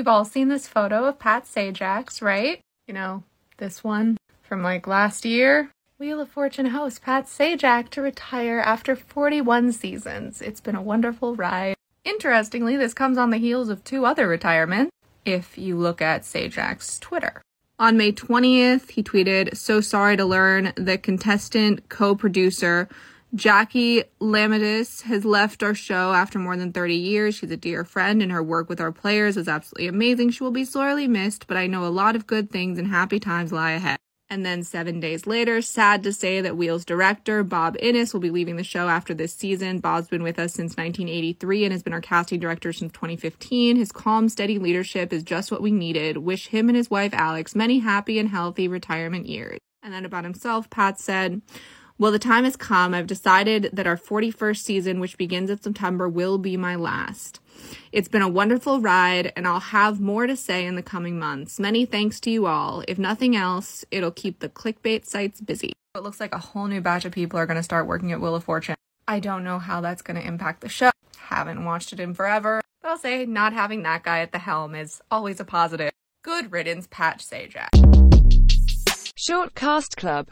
We've all seen this photo of Pat Sajak, right? You know, this one from like last year. Wheel of Fortune host Pat Sajak to retire after 41 seasons. It's been a wonderful ride. Interestingly, this comes on the heels of two other retirements, if you look at Sajak's Twitter. On May 20th, he tweeted, So sorry to learn the contestant co producer Jackie Lamadis has left our show after more than 30 years. She's a dear friend, and her work with our players was absolutely amazing. She will be sorely missed, but I know a lot of good things and happy times lie ahead. And then seven days later, sad to say that Wheels director Bob Innes will be leaving the show after this season. Bob's been with us since 1983 and has been our casting director since 2015. His calm, steady leadership is just what we needed. Wish him and his wife Alex many happy and healthy retirement years. And then about himself, Pat said, well, the time has come. I've decided that our 41st season, which begins in September, will be my last. It's been a wonderful ride, and I'll have more to say in the coming months. Many thanks to you all. If nothing else, it'll keep the clickbait sites busy. It looks like a whole new batch of people are going to start working at Wheel of Fortune. I don't know how that's going to impact the show. Haven't watched it in forever, but I'll say not having that guy at the helm is always a positive. Good riddance, Pat Sajak. Short Cast Club